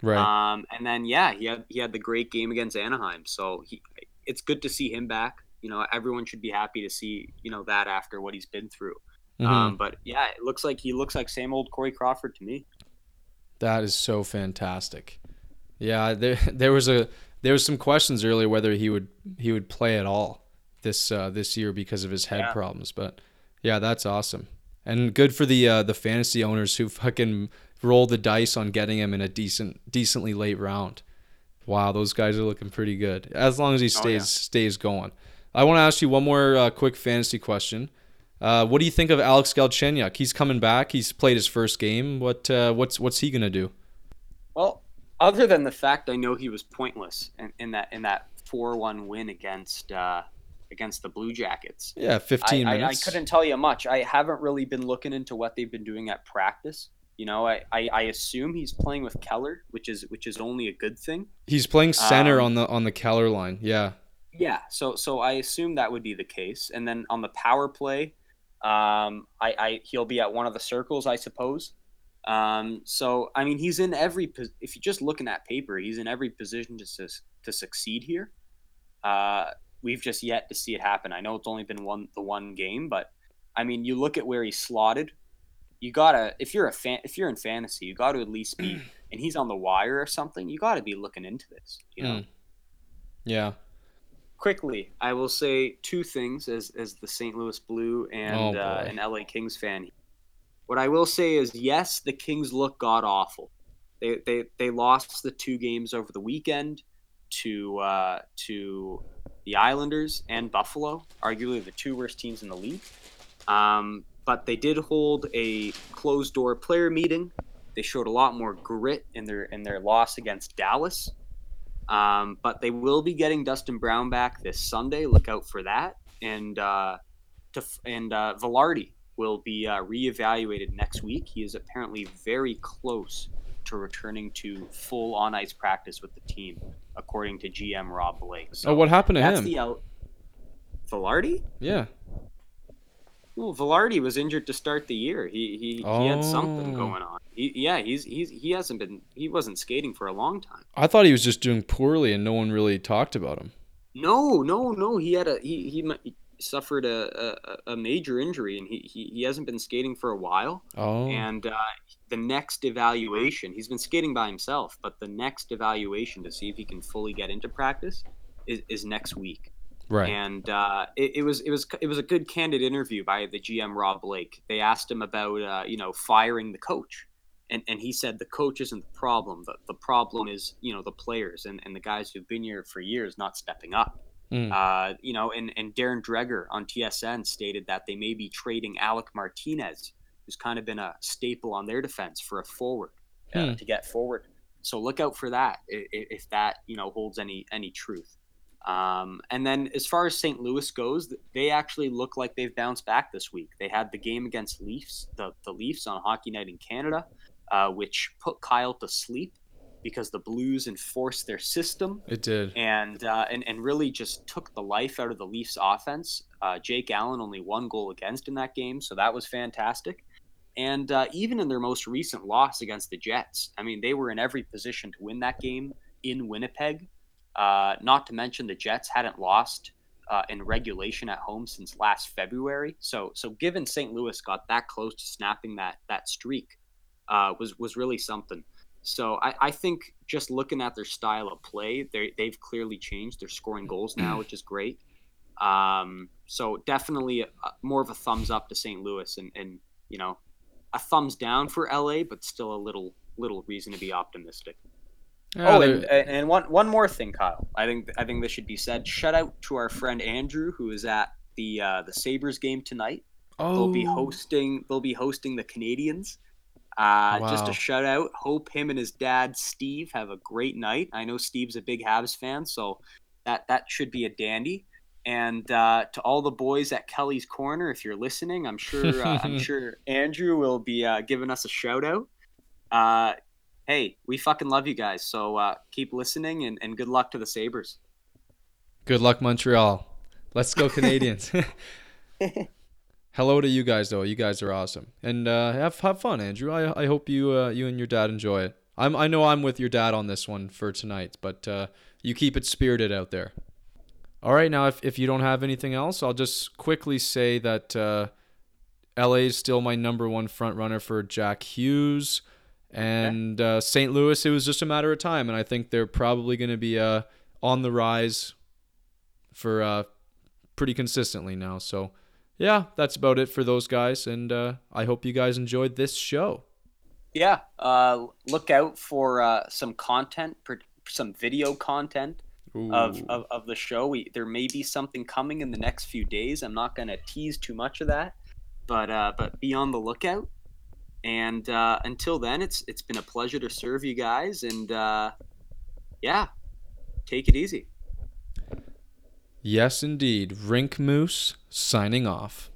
Right. Um, and then yeah, he had he had the great game against Anaheim, so he it's good to see him back. You know, everyone should be happy to see you know that after what he's been through. Mhm. Um, but yeah, it looks like he looks like same old Corey Crawford to me. That is so fantastic. Yeah, there there was a there was some questions earlier whether he would he would play at all this uh, this year because of his head Yeah. problems. But yeah, that's awesome and good for the uh, the fantasy owners who fucking roll the dice on getting him in a decent decently late round. Wow, those guys are looking pretty good as long as he stays Oh, yeah. stays going. I want to ask you one more uh, quick fantasy question. Uh, what do you think of Alex Galchenyuk? He's coming back. He's played his first game. What uh, what's what's he gonna do? Well, other than the fact I know he was pointless in, in that in that four one win against uh, against the Blue Jackets. Yeah, I, 15 I, I couldn't tell you much. I haven't really been looking into what they've been doing at practice. You know, I, I, I assume he's playing with Keller, which is which is only a good thing. He's playing center Um, on the on the Keller line. Yeah. Yeah, so so I assume that would be the case. And then on the power play, um, I, I he'll be at one of the circles, I suppose. Um, so I mean, he's in every. If you're just looking at paper, he's in every position to sus- to succeed here. Uh, we've just yet to see it happen. I know it's only been one the one game, but I mean, you look at where he's slotted. You gotta if you're a fan if you're in fantasy, you got to at least be. And he's on the wire or something. You got to be looking into this. You know. Mm. Yeah. Quickly, I will say two things as as the St. Louis Blue and Oh, uh, an LA Kings fan. What I will say is, yes, the Kings look god awful. They, they they lost the two games over the weekend to uh, to the Islanders and Buffalo, arguably the two worst teams in the league. Um, but they did hold a closed door player meeting. They showed a lot more grit in their in their loss against Dallas. Um, but they will be getting Dustin Brown back this Sunday. Look out for that. And uh, to, and uh, Vilardi will be uh, reevaluated next week. He is apparently very close to returning to full on ice practice with the team, according to GM Rob Blake. So oh, what happened to that's him? the out. Vilardi? yeah. Well, Vilardi was injured to start the year. He he, he had something Oh. going on. He, yeah, he's he's he hasn't been he wasn't skating for a long time. I thought he was just doing poorly and no one really talked about him. No, no, no. He had a he he, he suffered a, a a major injury and he, he he hasn't been skating for a while. Oh. And uh, the next evaluation, he's been skating by himself, but the next evaluation to see if he can fully get into practice is, is next week. Right. And uh, it, it was it was it was a good candid interview by the GM Rob Blake. They asked him about uh, you know firing the coach, and and he said the coach isn't the problem. The the problem is you know the players and, and the guys who've been here for years not stepping up. Mm. Uh, you know, and and Darren Dreger on TSN stated that they may be trading Alec Martinez, who's kind of been a staple on their defense for a forward Hmm. to get forward. So look out for that if that you know holds any any truth. Um, and then as far as St. Louis goes, they actually look like they've bounced back this week. They had the game against Leafs, the, the Leafs on Hockey Night in Canada, uh, which put Kyle to sleep. because the Blues enforced their system It did. and uh, and and really just took the life out of the Leafs offense. Uh, Jake Allen only one goal against in that game, so that was fantastic. And uh, even in their most recent loss against the Jets, I mean, they were in every position to win that game in Winnipeg. Uh, not to mention the Jets hadn't lost uh, in regulation at home since last February. So so given St. Louis got that close to snapping that that streak, uh, was was really something. So I, I think just looking at their style of play, they they've clearly changed. They're scoring goals now, which is great. Um, so definitely a, more of a thumbs up to St. Louis, and, and you know, a thumbs down for LA, but still a little little reason to be optimistic. Yeah, oh, and, and one one more thing, Kyle. I think I think this should be said. Shout out to our friend Andrew, who is at the uh, the Sabres game tonight. Oh. They'll be Oh. hosting. They'll be hosting the Canadiens. Uh, Just Wow. a shout out. Hope him and his dad Steve have a great night. I know Steve's a big Habs fan, so that that should be a dandy. And uh, to all the boys at Kelly's Corner, if you're listening, I'm sure uh, I'm sure Andrew will be uh, giving us a shout out. Hey, we fucking love you guys. So uh, keep listening and, and good luck to the Sabres. Good luck, Montreal. Let's go, Canadiens. Hello to you guys, though. You guys are awesome, and uh, have have fun, Andrew. I I hope you uh, you and your dad enjoy it. I'm I know I'm with your dad on this one for tonight, but uh, you keep it spirited out there. All right, now if if you don't have anything else, I'll just quickly say that uh, LA is still my number one front runner for Jack Hughes, and uh, St. Louis. It was just a matter of time, and I think they're probably going to be uh, on the rise for uh, pretty consistently now. So, yeah, that's about it for those guys, and uh, I hope you guys enjoyed this show. Yeah, uh, look out for uh, some content, some video content of, of, of the show. We, there may be something coming in the next few days. I'm not going to tease too much of that, but uh, but be on the lookout. And uh, until then, it's it's been a pleasure to serve you guys, and uh, yeah, take it easy. Yes, indeed. Rink Moose signing off.